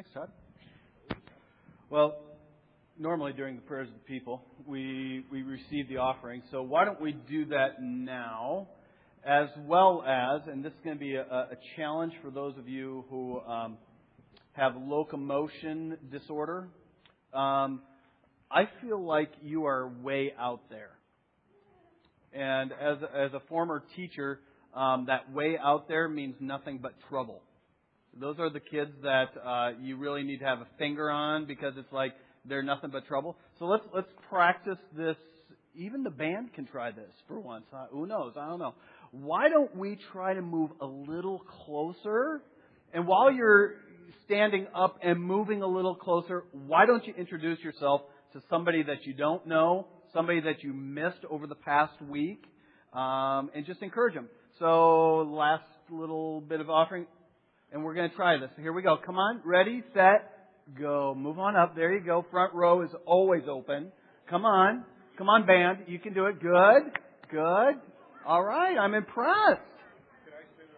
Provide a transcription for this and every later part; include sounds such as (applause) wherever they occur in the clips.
Thanks, Todd. Well, normally during the prayers of the people, we, we receive the offering. So why don't we do that now? As well as, and this is going to be a, a challenge for those of you who um, have locomotion disorder. Um, I feel like you are way out there. And as, as a former teacher, um, that way out there means nothing but trouble. Those are the kids that uh, you really need to have a finger on because it's like they're nothing but trouble. So let's let's practice this. Even the band can try this for once. Uh, who knows? I don't know. Why don't we try to move a little closer? And while you're standing up and moving a little closer, why don't you introduce yourself to somebody that you don't know, somebody that you missed over the past week, um, and just encourage them. So last little bit of offering, and we're going to try this. Here we go. Come on, ready, set, go. Move on up. There you go. Front row is always open. Come on, come on, band. You can do it. Good, good. All right, I'm impressed.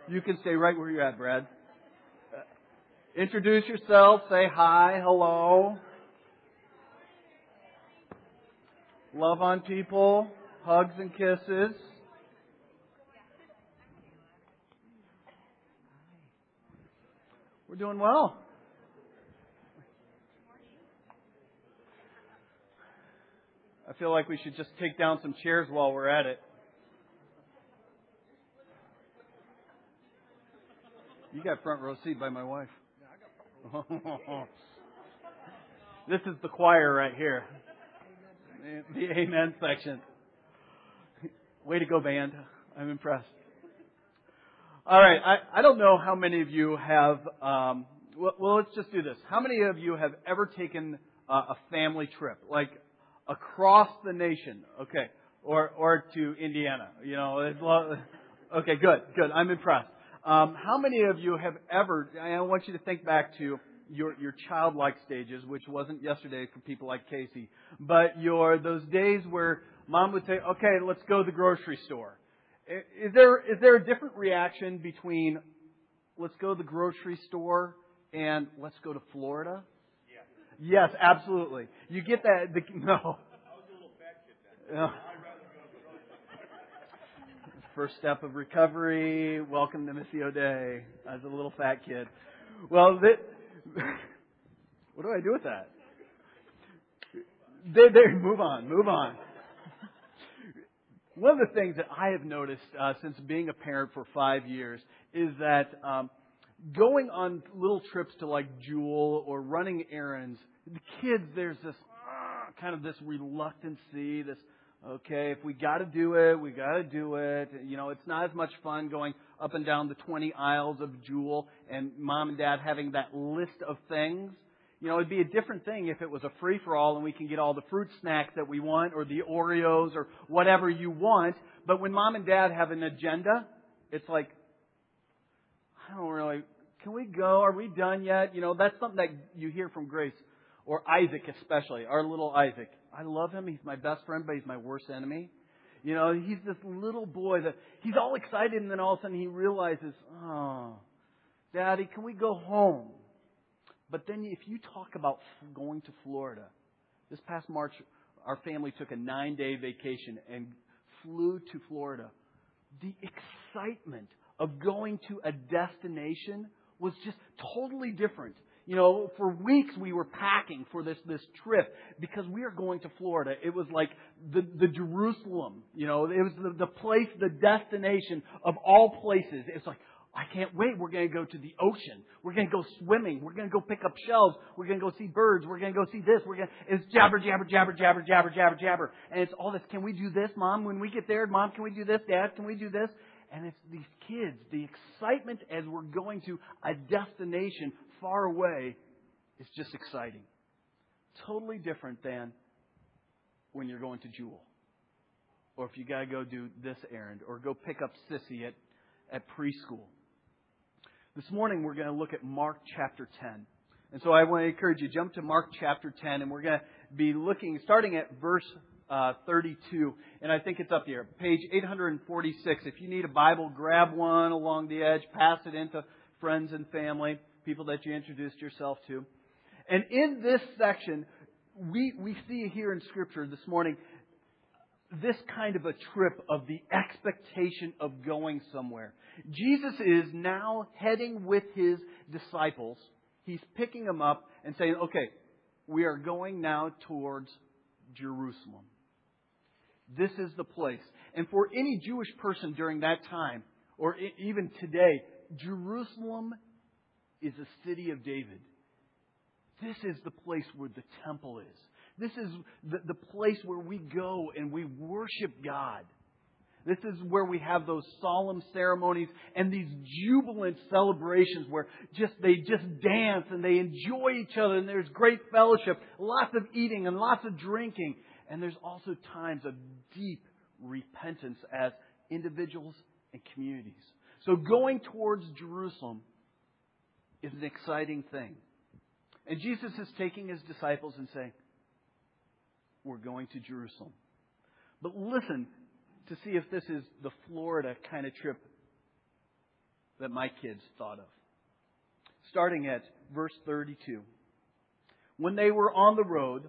You can stay right where you're at, Brad. Introduce yourself. Say hi, hello. Love on people. Hugs and kisses. We're doing well. I feel like we should just take down some chairs while we're at it. You got front row seat by my wife. (laughs) this is the choir right here. The amen section. Way to go, band. I'm impressed. All right. I, I don't know how many of you have, um, well, well, let's just do this. How many of you have ever taken uh, a family trip, like across the nation? Okay. Or, or to Indiana. You know, okay, good, good. I'm impressed. Um, how many of you have ever, I want you to think back to your, your childlike stages, which wasn't yesterday for people like Casey, but your, those days where mom would say, okay, let's go to the grocery store. Is there, is there a different reaction between let's go to the grocery store and let's go to Florida? Yeah. Yes, absolutely. You get that. The, no. I was a little fat kid then. (laughs) No. First step of recovery. Welcome to Missio Dei as a little fat kid. Well, th- (laughs) what do I do with that? They, there, move on, move on. One of the things that I have noticed uh, since being a parent for five years is that um, going on little trips to like Jewel or running errands, the kids there's this uh, kind of this reluctancy, this okay, if we got to do it, we got to do it. You know, it's not as much fun going up and down the 20 aisles of Jewel and mom and dad having that list of things. You know, it'd be a different thing if it was a free for all and we can get all the fruit snacks that we want or the Oreos or whatever you want. But when mom and dad have an agenda, it's like, I don't really, can we go? Are we done yet? You know, that's something that you hear from Grace or Isaac especially, our little Isaac. I love him. He's my best friend, but he's my worst enemy. You know, he's this little boy that he's all excited and then all of a sudden he realizes, oh, daddy, can we go home? But then if you talk about going to Florida, this past March, our family took a nine day vacation and flew to Florida. The excitement of going to a destination was just totally different. You know, for weeks we were packing for this, this trip because we are going to Florida. It was like the, the Jerusalem, you know, it was the, the place, the destination of all places. It's like, I can't wait. We're going to go to the ocean. We're going to go swimming. We're going to go pick up shells. We're going to go see birds. We're going to go see this. We're going to, it's jabber, jabber, jabber, jabber, jabber, jabber, jabber. And it's all this. Can we do this, mom? When we get there, mom, can we do this? Dad, can we do this? And it's these kids, the excitement as we're going to a destination far away is just exciting. Totally different than when you're going to Jewel. Or if you gotta go do this errand, or go pick up Sissy at, at preschool. This morning we're going to look at Mark chapter 10. And so I want to encourage you, jump to Mark chapter 10, and we're going to be looking, starting at verse uh, 32. And I think it's up here, page 846. If you need a Bible, grab one along the edge, pass it into friends and family. people that you introduced yourself to. And in this section, we, we see here in Scripture this morning this kind of a trip of the expectation of going somewhere. Jesus is now heading with his disciples. He's picking them up and saying, okay, we are going now towards Jerusalem. This is the place. And for any Jewish person during that time, or even today, Jerusalem is a city of David. This is the place where the temple is. This is the, the place where we go and we worship God. This is where we have those solemn ceremonies and these jubilant celebrations where just they just dance and they enjoy each other and there's great fellowship, lots of eating and lots of drinking. And there's also times of deep repentance as individuals and communities. So going towards Jerusalem is an exciting thing. And Jesus is taking his disciples and saying, We're going to Jerusalem. But listen to see if this is the Florida kind of trip that my kids thought of. Starting at verse 32. When they were on the road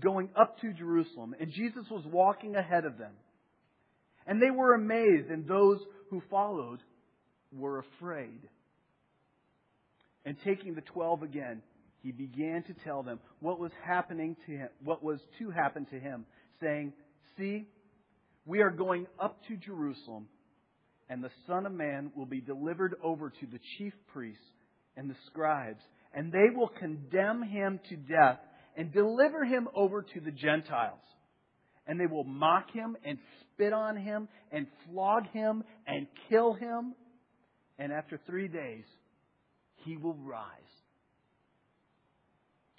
going up to Jerusalem, and Jesus was walking ahead of them, and they were amazed, and those who followed were afraid. And taking the twelve again, he began to tell them what was happening to him, what was to happen to him, saying, See, we are going up to Jerusalem, and the Son of Man will be delivered over to the chief priests and the scribes, and they will condemn him to death and deliver him over to the Gentiles. And they will mock him and spit on him and flog him and kill him. And after three days, he will rise.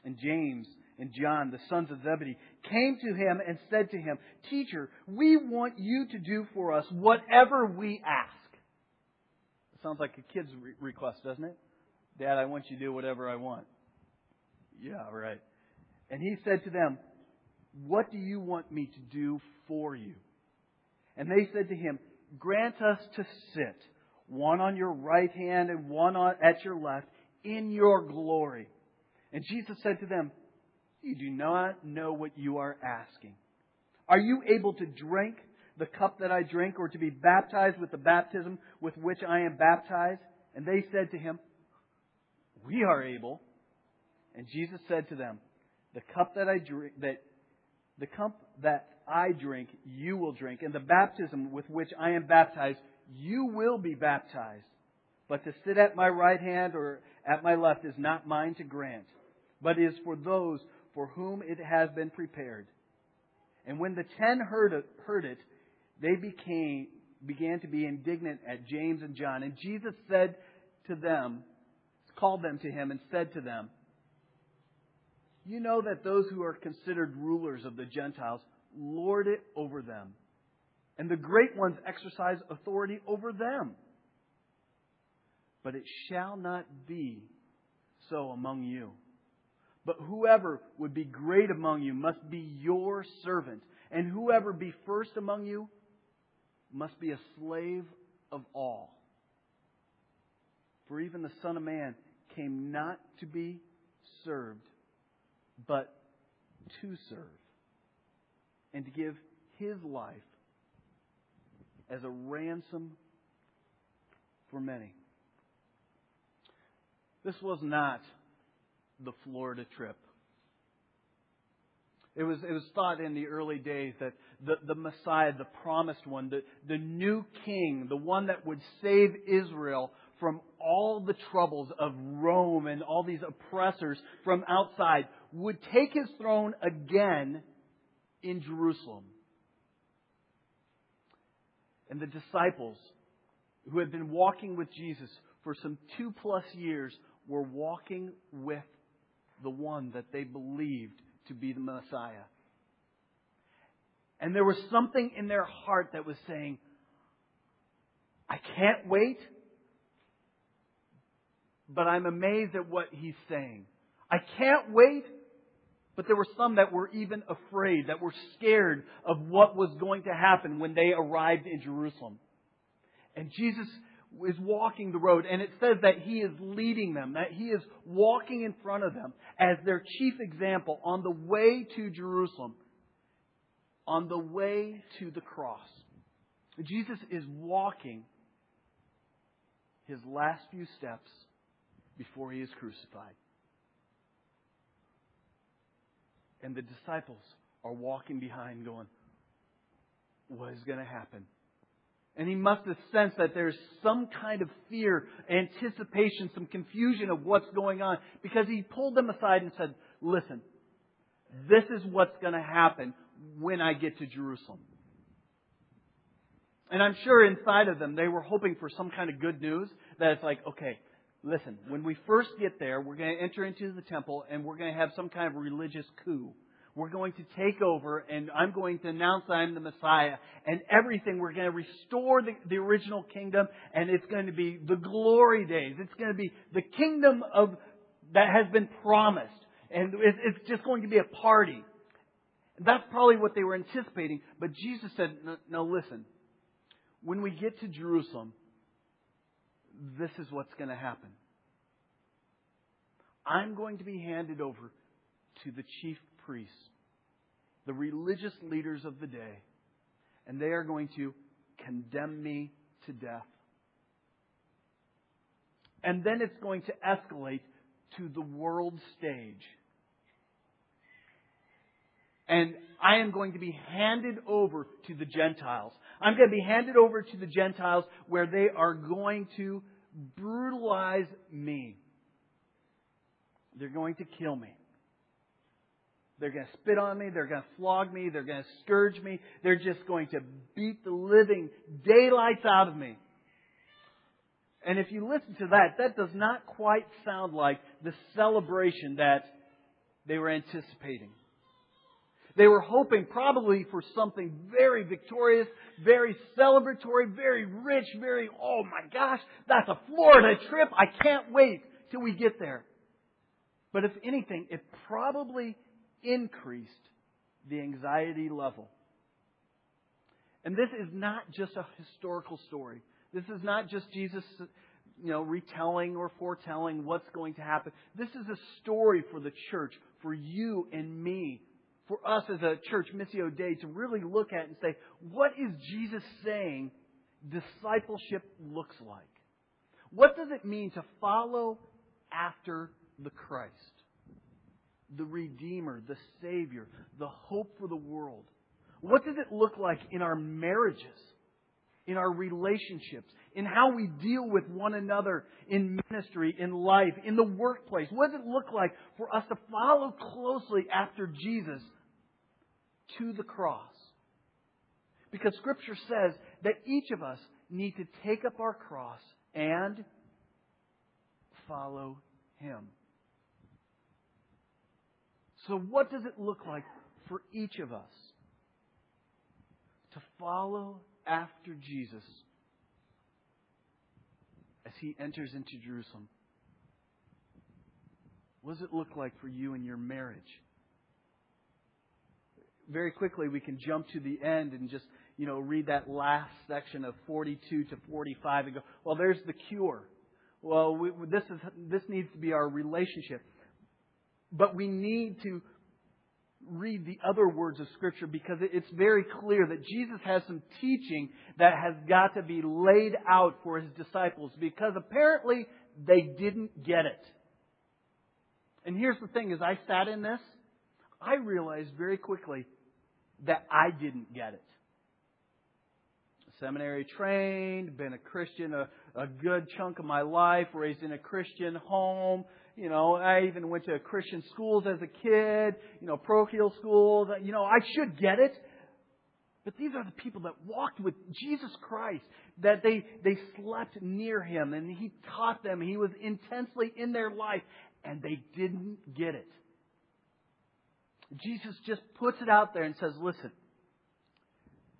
And James and John, the sons of Zebedee, came to him and said to him, Teacher, we want you to do for us whatever we ask. It sounds like a kid's re- request, doesn't it? Dad, I want you to do whatever I want. Yeah, right. And he said to them, What do you want me to do for you? And they said to him, Grant us to sit, one on your right hand and one on, at your left, in your glory. And Jesus said to them, You do not know what you are asking. Are you able to drink the cup that I drink, or to be baptized with the baptism with which I am baptized? And they said to him, We are able. And Jesus said to them, The cup that I drink, that the cup that I drink, you will drink, and the baptism with which I am baptized, you will be baptized. But to sit at my right hand or at my left is not mine to grant, but is for those for whom it has been prepared. And when the ten heard it, heard it they became, began to be indignant at James and John. And Jesus said to them, called them to him and said to them, You know that those who are considered rulers of the Gentiles lord it over them, and the great ones exercise authority over them. But it shall not be so among you. But whoever would be great among you must be your servant, and whoever be first among you must be a slave of all. For even the Son of Man came not to be served, but to serve, and to give his life as a ransom for many. This was not the Florida trip. It was, it was thought in the early days that the, the Messiah, the promised one, the, the new king, the one that would save Israel from all the troubles of Rome and all these oppressors from outside, would take his throne again in Jerusalem. And the disciples who had been walking with Jesus for some two plus years were walking with the one that they believed to be the Messiah. And there was something in their heart that was saying, I can't wait, but I'm amazed at what he's saying. I can't wait, but there were some that were even afraid, that were scared of what was going to happen when they arrived in Jerusalem. And Jesus is walking the road, and it says that he is leading them, that he is walking in front of them as their chief example on the way to Jerusalem, on the way to the cross. Jesus is walking his last few steps before he is crucified. And the disciples are walking behind, going, What is going to happen? And he must have sensed that there's some kind of fear, anticipation, some confusion of what's going on because he pulled them aside and said, Listen, this is what's going to happen when I get to Jerusalem. And I'm sure inside of them they were hoping for some kind of good news that it's like, okay, listen, when we first get there, we're going to enter into the temple and we're going to have some kind of religious coup we're going to take over and I'm going to announce I'm the Messiah and everything. We're going to restore the, the original kingdom and it's going to be the glory days. It's going to be the kingdom of, that has been promised. And it's just going to be a party. That's probably what they were anticipating. But Jesus said, no, no listen. When we get to Jerusalem, this is what's going to happen. I'm going to be handed over to the chief priests the religious leaders of the day, and they are going to condemn me to death. And then it's going to escalate to the world stage. And I am going to be handed over to the Gentiles. I'm going to be handed over to the Gentiles where they are going to brutalize me. They're going to kill me. They're going to spit on me. They're going to flog me. They're going to scourge me. They're just going to beat the living daylights out of me. And if you listen to that, that does not quite sound like the celebration that they were anticipating. They were hoping probably for something very victorious, very celebratory, very rich, very, oh my gosh, that's a Florida trip. I can't wait till we get there. But if anything, it probably increased the anxiety level. And this is not just a historical story. This is not just Jesus, you know, retelling or foretelling what's going to happen. This is a story for the church, for you and me, for us as a church, Missio Dei, to really look at and say, what is Jesus saying discipleship looks like? What does it mean to follow after the Christ? The Redeemer, the Savior, the hope for the world? What does it look like in our marriages, in our relationships, in how we deal with one another in ministry, in life, in the workplace? What does it look like for us to follow closely after Jesus to the cross? Because Scripture says that each of us need to take up our cross and follow Him. So, what does it look like for each of us to follow after Jesus as he enters into Jerusalem? What does it look like for you in your marriage? Very quickly, we can jump to the end and just, you know, read that last section of 42 to 45 and go, well, there's the cure. Well, we, this is this needs to be our relationship. But we need to read the other words of Scripture because it's very clear that Jesus has some teaching that has got to be laid out for his disciples because apparently they didn't get it. And here's the thing as I sat in this, I realized very quickly that I didn't get it. Seminary trained, been a Christian a, a good chunk of my life, raised in a Christian home, you know, I even went to Christian schools as a kid, you know, parochial schools. You know, I should get it. But these are the people that walked with Jesus Christ, that they, they slept near him and he taught them. He was intensely in their life and they didn't get it. Jesus just puts it out there and says, listen,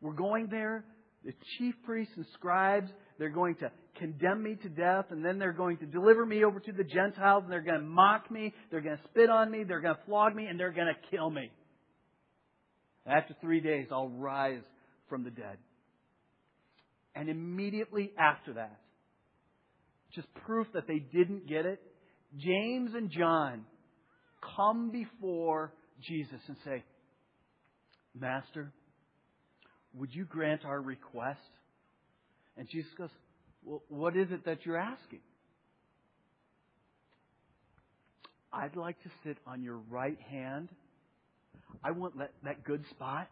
we're going there. The chief priests and scribes, they're going to condemn me to death, and then they're going to deliver me over to the Gentiles, and they're going to mock me, they're going to spit on me, they're going to flog me, and they're going to kill me. After three days, I'll rise from the dead. And immediately after that, just proof that they didn't get it, James and John come before Jesus and say, Master, would you grant our request? And Jesus goes, Well, what is it that you're asking? I'd like to sit on your right hand. I want that, that good spot.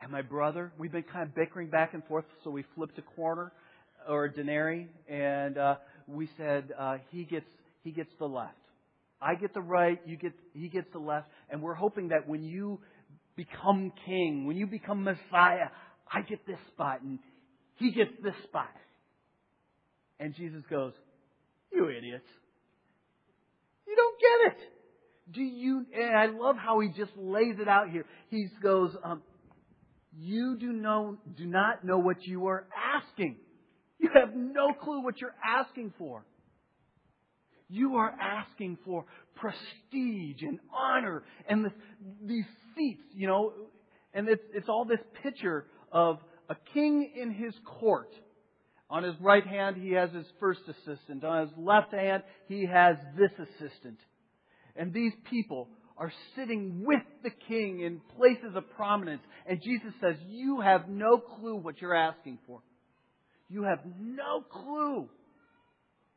And my brother, we've been kind of bickering back and forth, so we flipped a corner or a denary, and uh, we said uh, he gets he gets the left. I get the right, you get he gets the left, and we're hoping that when you become king, when you become Messiah, I get this spot and he gets this spot. And Jesus goes, "You idiots! You don't get it. Do you?" And I love how he just lays it out here. He goes, um, "You do know do not know what you are asking. You have no clue what you're asking for." You are asking for prestige and honor and this, these seats, you know, and it's, it's all this picture of a king in his court. On his right hand, he has his first assistant. On his left hand, he has this assistant. And these people are sitting with the king in places of prominence. And Jesus says, You have no clue what you're asking for. You have no clue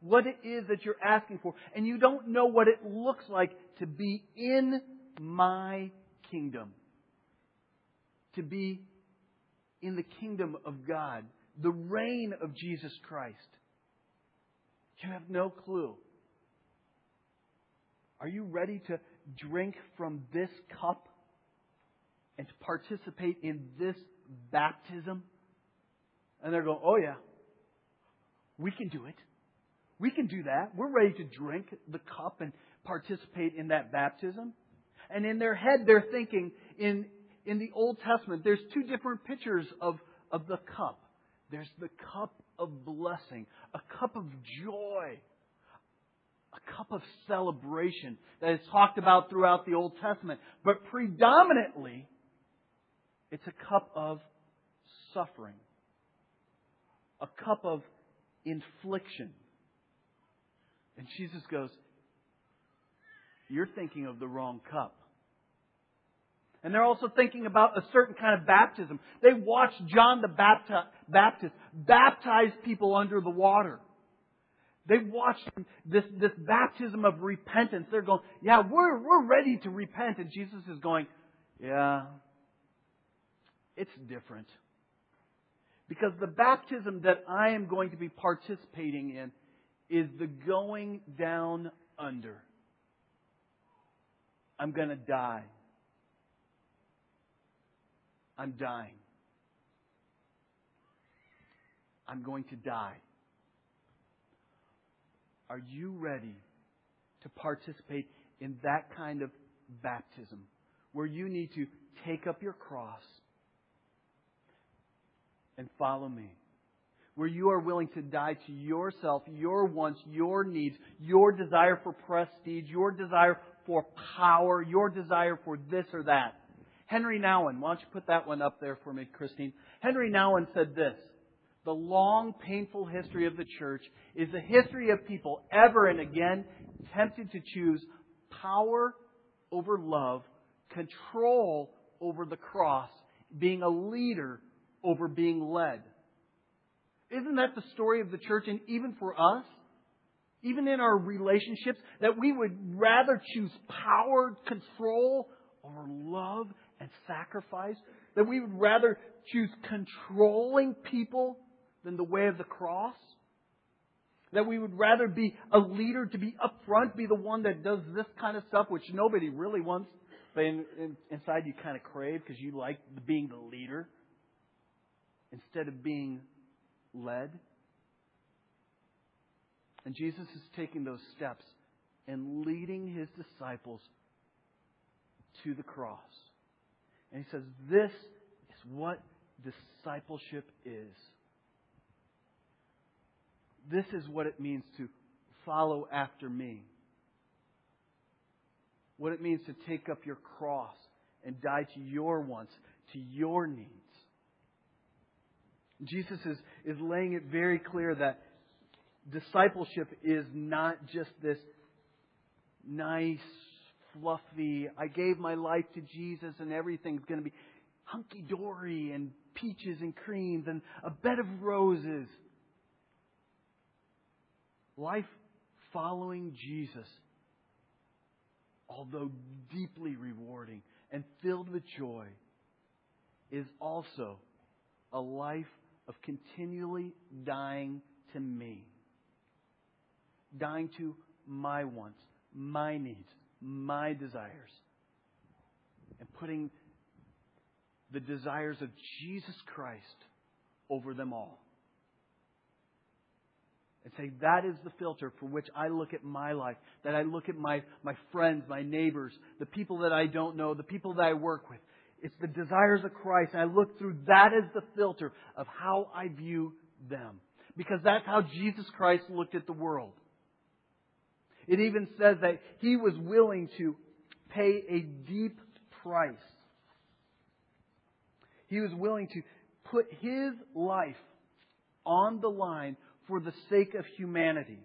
what it is that you're asking for. And you don't know what it looks like to be in my kingdom. To be in the kingdom of God, the reign of Jesus Christ. You have no clue. Are you ready to drink from this cup and to participate in this baptism? And they're going, oh yeah, we can do it. We can do that. We're ready to drink the cup and participate in that baptism. And in their head, they're thinking in, in the Old Testament, there's two different pictures of, of the cup. There's the cup of blessing, a cup of joy, a cup of celebration that is talked about throughout the Old Testament. But predominantly, it's a cup of suffering, a cup of infliction. And Jesus goes, You're thinking of the wrong cup. And they're also thinking about a certain kind of baptism. They watched John the Baptist baptize people under the water. They watched this, this baptism of repentance. They're going, yeah, we're, we're ready to repent. And Jesus is going, yeah, it's different. Because the baptism that I am going to be participating in is the going down under. I'm going to die. I'm dying. I'm going to die. Are you ready to participate in that kind of baptism where you need to take up your cross and follow me? where you are willing to die to yourself, your wants, your needs, your desire for prestige, your desire for power, your desire for this or that. Henry Nouwen, why don't you put that one up there for me, Christine? Henry Nouwen said this The long, painful history of the church is the history of people ever and again tempted to choose power over love, control over the cross, being a leader over being led. Isn't that the story of the church and even for us? Even in our relationships, that we would rather choose power, control over love and sacrifice? That we would rather choose controlling people than the way of the cross? That we would rather be a leader to be upfront, be the one that does this kind of stuff, which nobody really wants, but in, in, inside you kind of crave because you like being the leader, instead of being led. And Jesus is taking those steps and leading his disciples to the cross. And he says, This is what discipleship is. This is what it means to follow after me. What it means to take up your cross and die to your wants, to your needs. Jesus is, is laying it very clear that discipleship is not just this nice, fluffy, I gave my life to Jesus and everything's going to be hunky dory and peaches and creams and a bed of roses. Life following Jesus, although deeply rewarding and filled with joy, is also a life of continually dying to me, dying to my wants, my needs, my desires, and putting the desires of Jesus Christ over them all. And say, that is the filter for which I look at my life, that I look at my, my friends, my neighbors, the people that I don't know, the people that I work with. It's the desires of Christ. And I look through that as the filter of how I view them. Because that's how Jesus Christ looked at the world. It even says that he was willing to pay a deep price. He was willing to put his life on the line for the sake of humanity.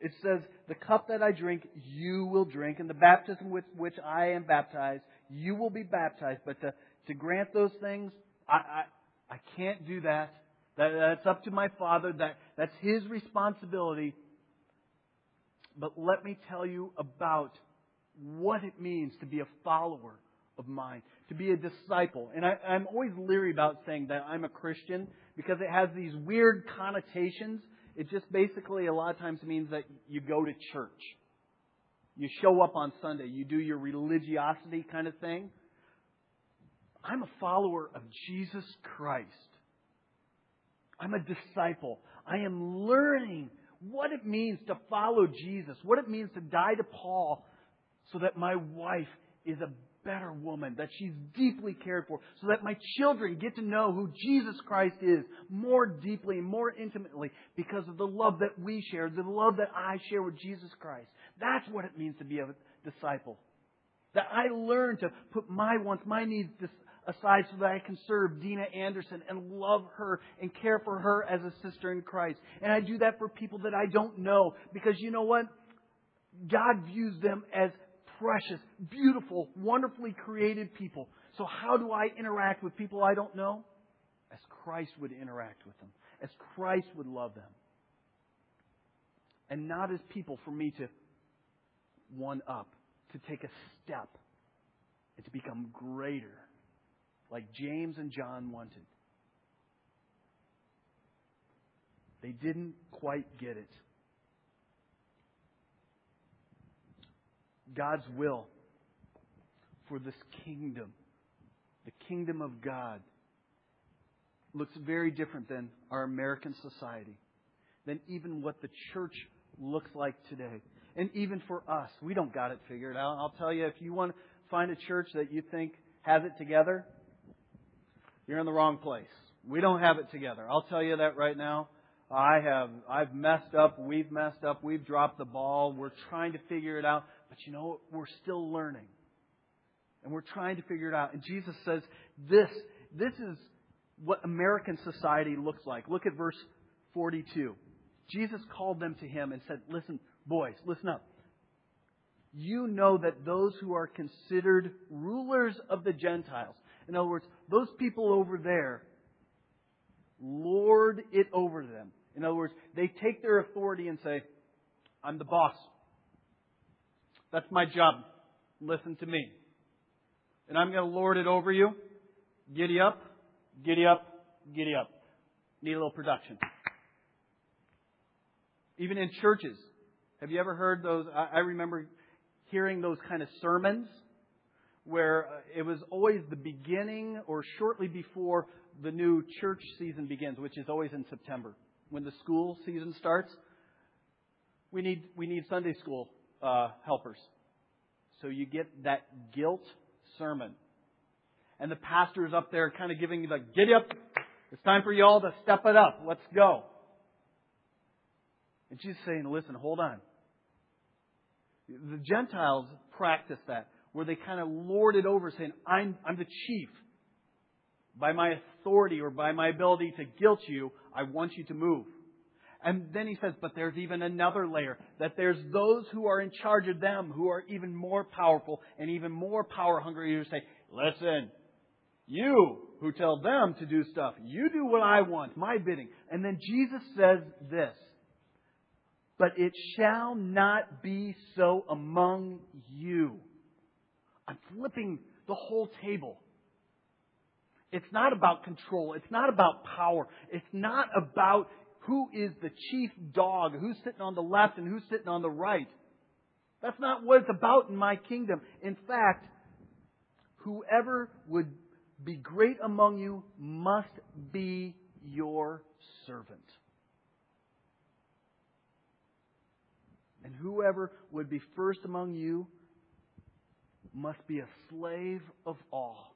It says, The cup that I drink, you will drink, and the baptism with which I am baptized, you will be baptized. But to, to grant those things, I, I, I can't do that. that. That's up to my Father. That, that's His responsibility. But let me tell you about what it means to be a follower of mine, to be a disciple. And I, I'm always leery about saying that I'm a Christian because it has these weird connotations it just basically a lot of times means that you go to church. You show up on Sunday. You do your religiosity kind of thing. I'm a follower of Jesus Christ. I'm a disciple. I am learning what it means to follow Jesus, what it means to die to Paul so that my wife is a better woman, that she's deeply cared for, so that my children get to know who Jesus Christ is more deeply and more intimately because of the love that we share, the love that I share with Jesus Christ. That's what it means to be a disciple. That I learn to put my wants, my needs aside so that I can serve Dina Anderson and love her and care for her as a sister in Christ. And I do that for people that I don't know because you know what? God views them as precious, beautiful, wonderfully created people. So how do I interact with people I don't know? As Christ would interact with them, as Christ would love them. And not as people for me to one up, to take a step, and to become greater, like James and John wanted. They didn't quite get it. God's will for this kingdom, the kingdom of God, looks very different than our American society, than even what the church looks like today. And even for us, we don't got it figured out. I'll tell you, if you want to find a church that you think has it together, you're in the wrong place. We don't have it together. I'll tell you that right now. I have, I've messed up, we've messed up, we've dropped the ball, we're trying to figure it out. But you know, what? we're still learning. And we're trying to figure it out. And Jesus says, this, this is what American society looks like. Look at verse 42. Jesus called them to him and said, Listen, boys, listen up. You know that those who are considered rulers of the Gentiles, in other words, those people over there, lord it over them. In other words, they take their authority and say, I'm the boss. That's my job. Listen to me. And I'm going to lord it over you. Giddy up, giddy up, giddy up. Need a little production. Even in churches. Have you ever heard those? I remember hearing those kind of sermons where uh, it was always the beginning or shortly before the new church season begins, which is always in September. When the school season starts, we need, we need Sunday school uh, helpers. So you get that guilt sermon. And the pastor is up there kind of giving you the, get up. It's time for y'all to step it up. Let's go. And she's saying, listen, hold on. The Gentiles practice that, where they kind of lord it over, saying, I'm, I'm the chief. by my authority or by my ability to guilt you, I want you to move. And then he says, but there's even another layer, that there's those who are in charge of them who are even more powerful and even more power hungry who say, listen, you who tell them to do stuff, you do what I want, my bidding. And then Jesus says this, but it shall not be so among you. I'm flipping the whole table. It's not about control. It's not about power. It's not about who is the chief dog, who's sitting on the left and who's sitting on the right. That's not what it's about in my kingdom. In fact, whoever would be great among you must be your servant. And whoever would be first among you must be a slave of all.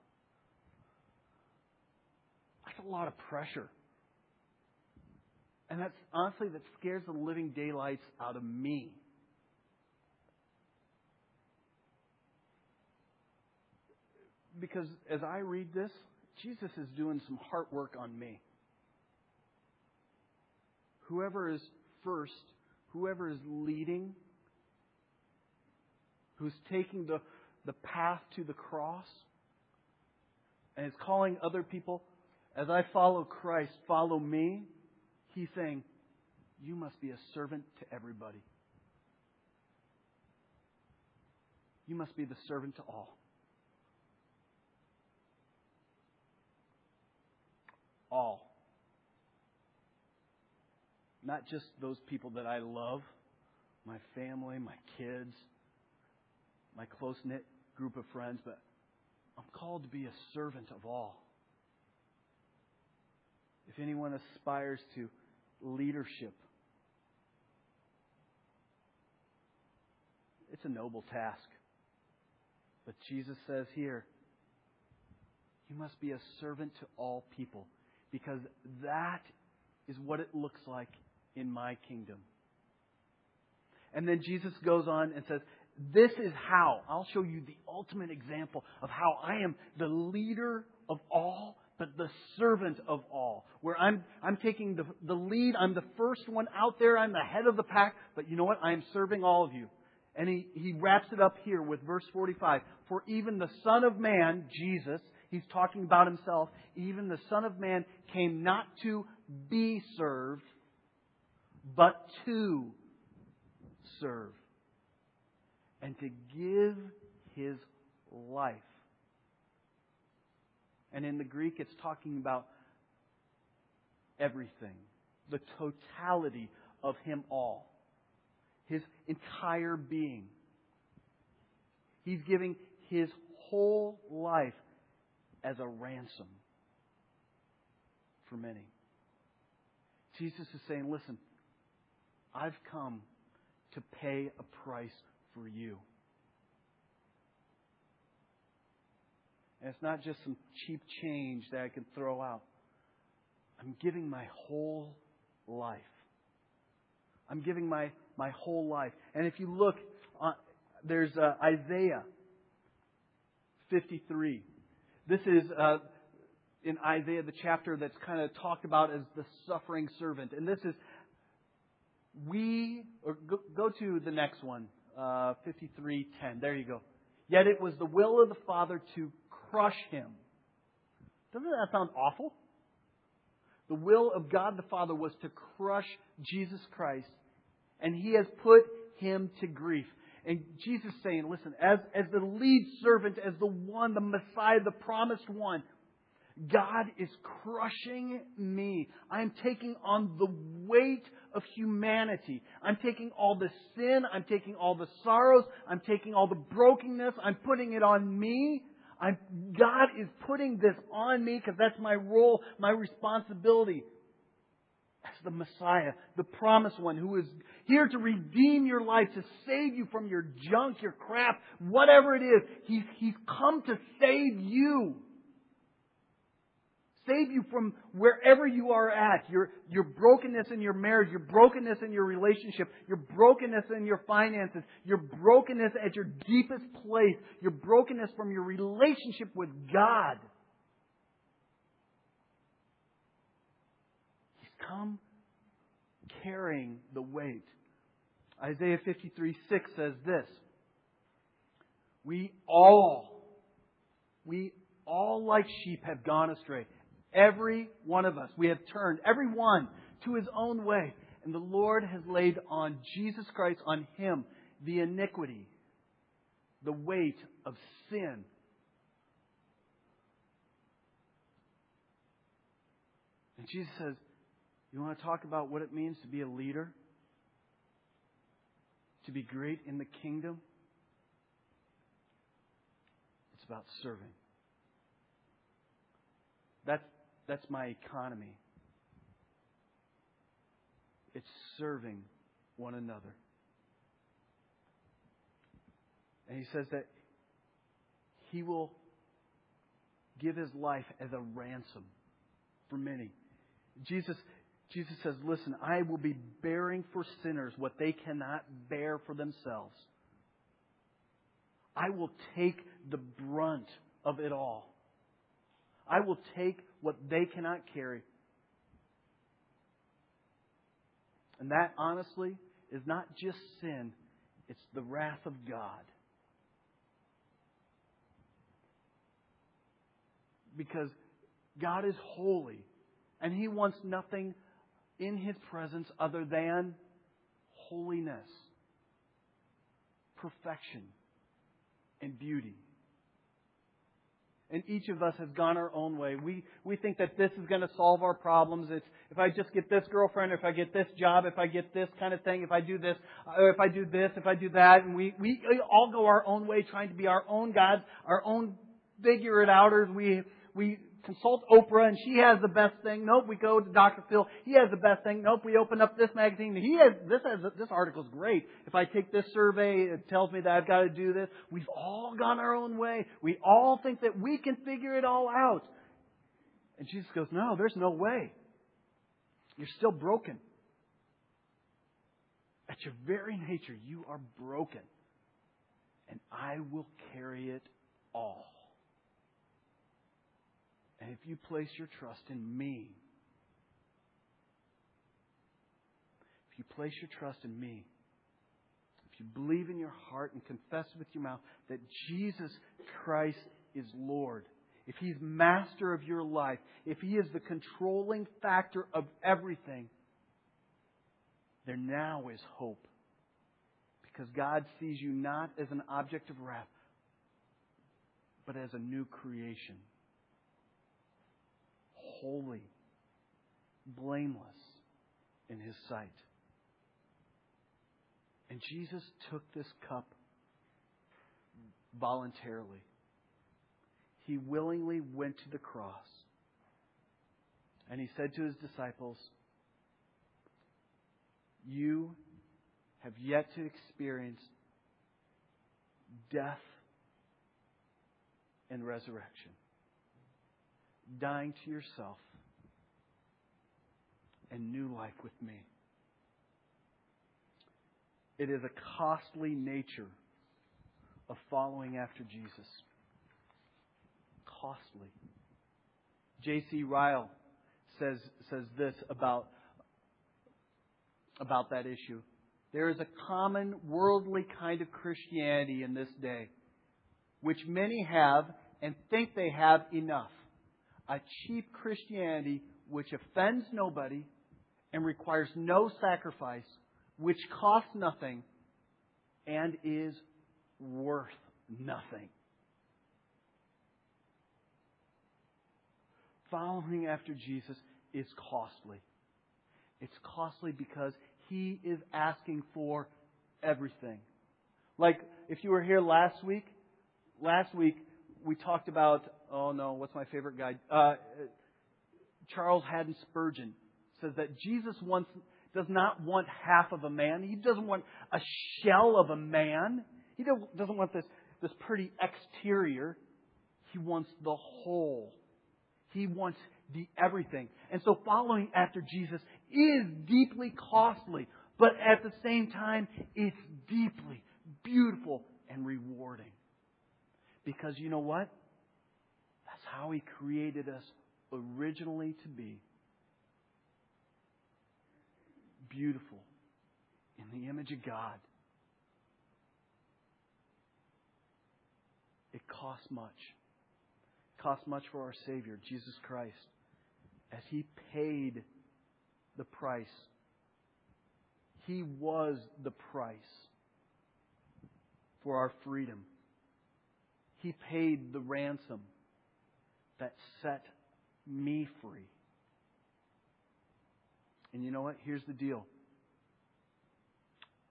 That's a lot of pressure. And that's honestly, that scares the living daylights out of me. Because as I read this, Jesus is doing some heart work on me. Whoever is first, whoever is leading, who's taking the, the path to the cross, and is calling other people, as I follow Christ, follow me, he's saying, you must be a servant to everybody. You must be the servant to all. All. Not just those people that I love, my family, my kids, my close knit group of friends, but I'm called to be a servant of all. If anyone aspires to leadership, it's a noble task. But Jesus says here, you must be a servant to all people because that is what it looks like in my kingdom. And then Jesus goes on and says, This is how. I'll show you the ultimate example of how I am the leader of all, but the servant of all. Where I'm, I'm taking the, the lead, I'm the first one out there, I'm the head of the pack, but you know what? I am serving all of you. And he, he wraps it up here with verse 45. For even the Son of Man, Jesus, he's talking about himself, even the Son of Man came not to be served, but to serve and to give his life. And in the Greek, it's talking about everything, the totality of him all, his entire being. He's giving his whole life as a ransom for many. Jesus is saying, listen, I've come to pay a price for you. And it's not just some cheap change that I can throw out. I'm giving my whole life. I'm giving my, my whole life. And if you look, uh, there's uh, Isaiah 53. This is uh, in Isaiah, the chapter that's kind of talked about as the suffering servant. And this is, we, or go, go to the next one, uh, 53.10. There you go. Yet it was the will of the Father to crush him. Doesn't that sound awful? The will of God the Father was to crush Jesus Christ, and he has put him to grief. And Jesus saying, listen, as, as the lead servant, as the one, the Messiah, the promised one, God is crushing me. I'm taking on the weight of humanity. I'm taking all the sin. I'm taking all the sorrows. I'm taking all the brokenness. I'm putting it on me. I'm, God is putting this on me because that's my role, my responsibility as the Messiah, the promised one who is here to redeem your life, to save you from your junk, your crap, whatever it is. He's, he's come to save you. Save you from wherever you are at. Your, your brokenness in your marriage, your brokenness in your relationship, your brokenness in your finances, your brokenness at your deepest place, your brokenness from your relationship with God. He's come carrying the weight. Isaiah 53 6 says this We all, we all like sheep have gone astray. Every one of us, we have turned, every one, to his own way. And the Lord has laid on Jesus Christ, on him, the iniquity, the weight of sin. And Jesus says, You want to talk about what it means to be a leader? To be great in the kingdom? It's about serving. That's, that's my economy. It's serving one another. And he says that he will give his life as a ransom for many. Jesus, Jesus says, Listen, I will be bearing for sinners what they cannot bear for themselves. I will take the brunt of it all. I will take what they cannot carry. And that, honestly, is not just sin, it's the wrath of God. Because God is holy, and He wants nothing in His presence other than holiness, perfection, and beauty. And each of us has gone our own way. We, we think that this is going to solve our problems. It's if I just get this girlfriend, if I get this job, if I get this kind of thing, if I do this, or if I do this, if I do that. And we, we all go our own way trying to be our own gods, our own figure it outers. We, we consult Oprah and she has the best thing. Nope, we go to Dr. Phil. He has the best thing. Nope, we open up this magazine. He has this has this article's great. If I take this survey, it tells me that I've got to do this. We've all gone our own way. We all think that we can figure it all out. And Jesus goes, "No, there's no way. You're still broken. At your very nature, you are broken. And I will carry it all." And if you place your trust in me, if you place your trust in me, if you believe in your heart and confess with your mouth that Jesus Christ is Lord, if He's master of your life, if He is the controlling factor of everything, there now is hope. Because God sees you not as an object of wrath, but as a new creation holy, blameless in His sight. And Jesus took this cup voluntarily. He willingly went to the cross. And he said to his disciples, You have yet to experience death and resurrection dying to yourself and new life with me. It is a costly nature of following after Jesus. Costly. J.C. Ryle says, says this about, about that issue. There is a common worldly kind of Christianity in this day, which many have and think they have enough a cheap Christianity which offends nobody and requires no sacrifice, which costs nothing and is worth nothing. Following after Jesus is costly. It's costly because he is asking for everything. Like if you were here last week, last week we talked about, oh no, what's my favorite guy? Uh, Charles Haddon Spurgeon says that Jesus wants, does not want half of a man. He doesn't want a shell of a man. He doesn't want this, this pretty exterior. He wants the whole. He wants the everything. And so following after Jesus is deeply costly, but at the same time, it's deeply beautiful and rewarding. Because you know what? How He created us originally to be. beautiful in the image of God. It costs much. It costs much for our Savior, Jesus Christ, as He paid the price. He was the price for our freedom. He paid the ransom that set me free. And you know what? Here's the deal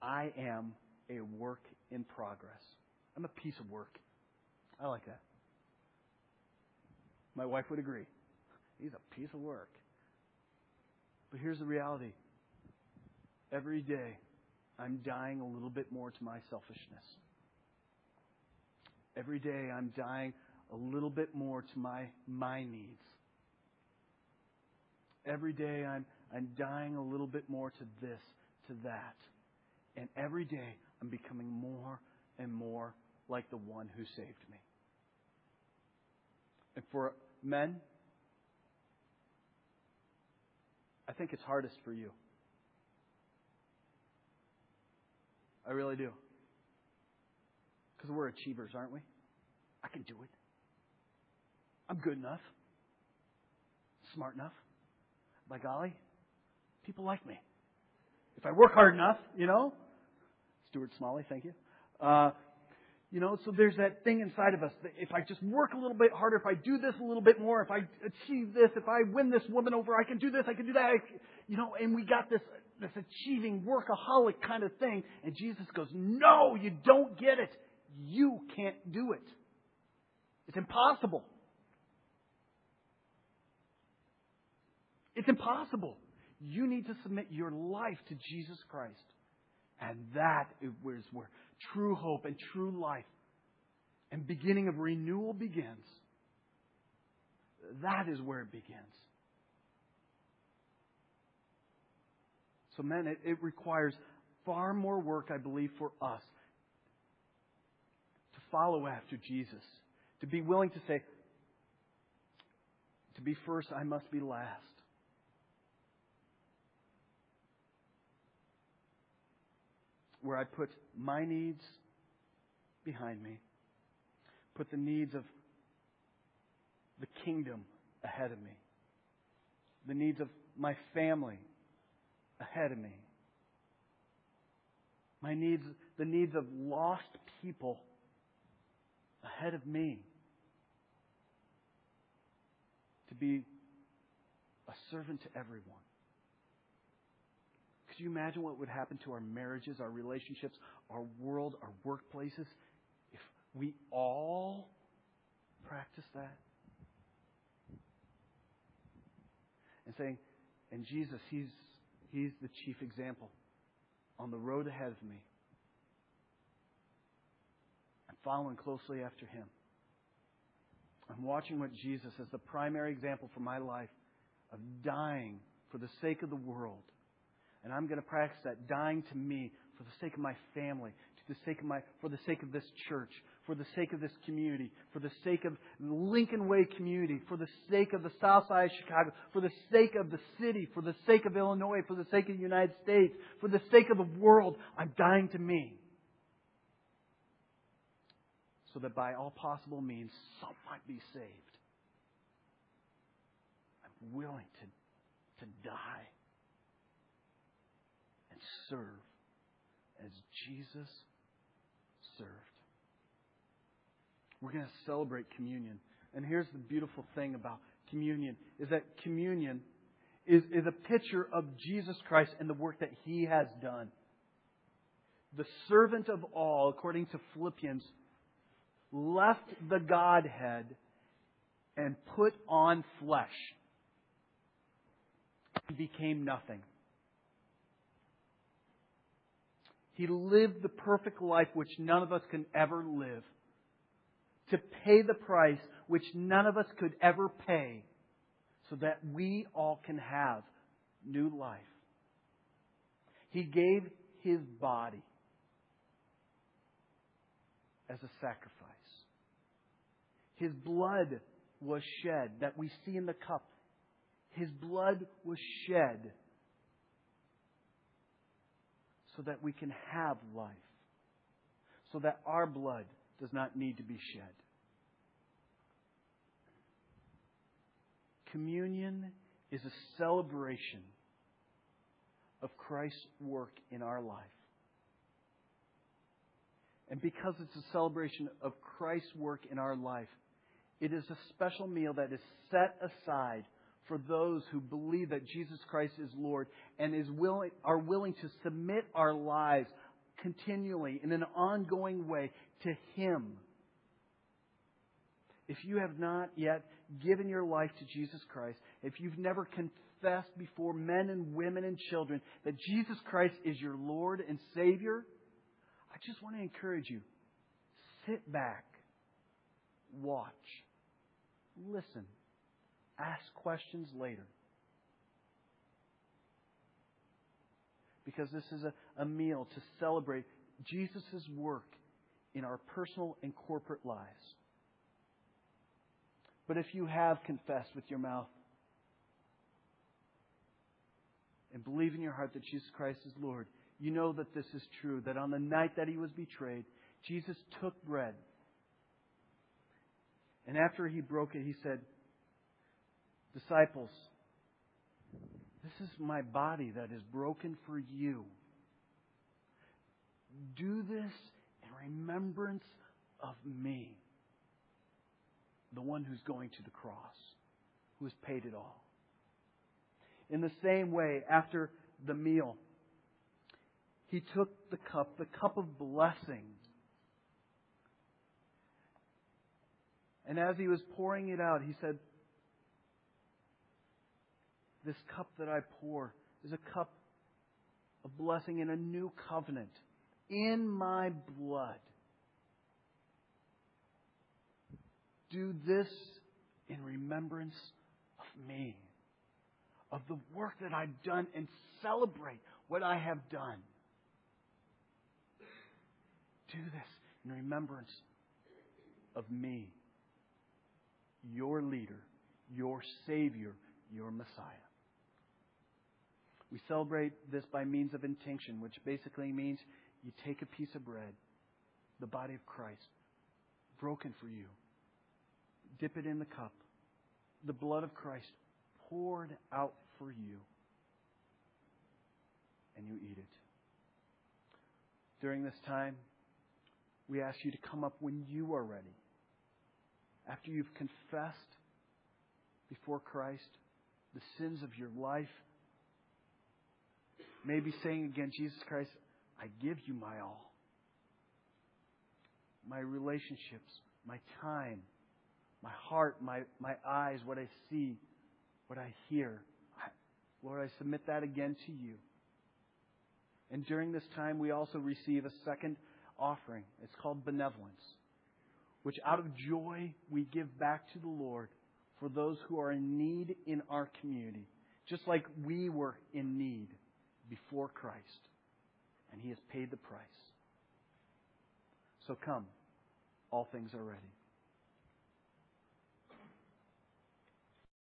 I am a work in progress. I'm a piece of work. I like that. My wife would agree. He's a piece of work. But here's the reality every day, I'm dying a little bit more to my selfishness. Every day, I'm dying a little bit more to my, my needs. Every day, I'm, I'm dying a little bit more to this, to that. And every day, I'm becoming more and more like the one who saved me. And for men, I think it's hardest for you. I really do. Because we're achievers, aren't we? I can do it. I'm good enough. Smart enough. By golly, people like me. If I work hard enough, you know. Stuart Smalley, thank you. Uh, you know, so there's that thing inside of us that if I just work a little bit harder, if I do this a little bit more, if I achieve this, if I win this woman over, I can do this, I can do that. You know, and we got this this achieving workaholic kind of thing. And Jesus goes, No, you don't get it. You can't do it. It's impossible. It's impossible. You need to submit your life to Jesus Christ. And that is where true hope and true life and beginning of renewal begins. That is where it begins. So, men, it, it requires far more work, I believe, for us to follow after Jesus, to be willing to say, to be first, I must be last. Where I put my needs behind me, put the needs of the kingdom ahead of me, the needs of my family ahead of me, my needs, the needs of lost people ahead of me, to be a servant to everyone. You imagine what would happen to our marriages, our relationships, our world, our workplaces if we all practice that? And saying, and Jesus, He's, he's the chief example on the road ahead of me. I'm following closely after Him. I'm watching what Jesus, as the primary example for my life of dying for the sake of the world, and I'm going to practice that dying to me for the sake of my family, to the sake of my, for the sake of this church, for the sake of this community, for the sake of the Lincoln Way community, for the sake of the South Side of Chicago, for the sake of the city, for the sake of Illinois, for the sake of the United States, for the sake of the world. I'm dying to me. So that by all possible means, some might be saved. I'm willing to, to die serve as Jesus served. We're going to celebrate communion. And here's the beautiful thing about communion is that communion is, is a picture of Jesus Christ and the work that he has done. The servant of all, according to Philippians, left the Godhead and put on flesh. He became nothing. He lived the perfect life which none of us can ever live. To pay the price which none of us could ever pay so that we all can have new life. He gave his body as a sacrifice. His blood was shed that we see in the cup. His blood was shed so that we can have life, so that our blood does not need to be shed. Communion is a celebration of Christ's work in our life. And because it's a celebration of Christ's work in our life, it is a special meal that is set aside for those who believe that Jesus Christ is Lord and is willing, are willing to submit our lives continually in an ongoing way to Him. If you have not yet given your life to Jesus Christ, if you've never confessed before men and women and children that Jesus Christ is your Lord and Savior, I just want to encourage you sit back, watch, listen, ask questions later. Because this is a, a meal to celebrate Jesus' work in our personal and corporate lives. But if you have confessed with your mouth and believe in your heart that Jesus Christ is Lord, you know that this is true, that on the night that he was betrayed, Jesus took bread. And after he broke it, he said, Disciples, this is my body that is broken for you. Do this in remembrance of me, the one who's going to the cross, who has paid it all. In the same way, after the meal, he took the cup, the cup of blessing. And as he was pouring it out, he said, This cup that I pour is a cup of blessing in a new covenant in my blood. Do this in remembrance of me, of the work that I've done, and celebrate what I have done. Do this in remembrance of me, your leader, your Savior, your Messiah. We celebrate this by means of intinction, which basically means you take a piece of bread, the body of Christ, broken for you, dip it in the cup, the blood of Christ poured out for you, and you eat it. During this time, we ask you to come up when you are ready. After you've confessed before Christ the sins of your life, maybe saying again, Jesus Christ, I give you my all. My relationships, my time, my heart, my, my eyes, what I see, what I hear. Lord, I submit that again to you. And during this time, we also receive a second offering. It's called benevolence, which out of joy we give back to the Lord for those who are in need in our community, just like we were in need before Christ and he has paid the price. So come, all things are ready.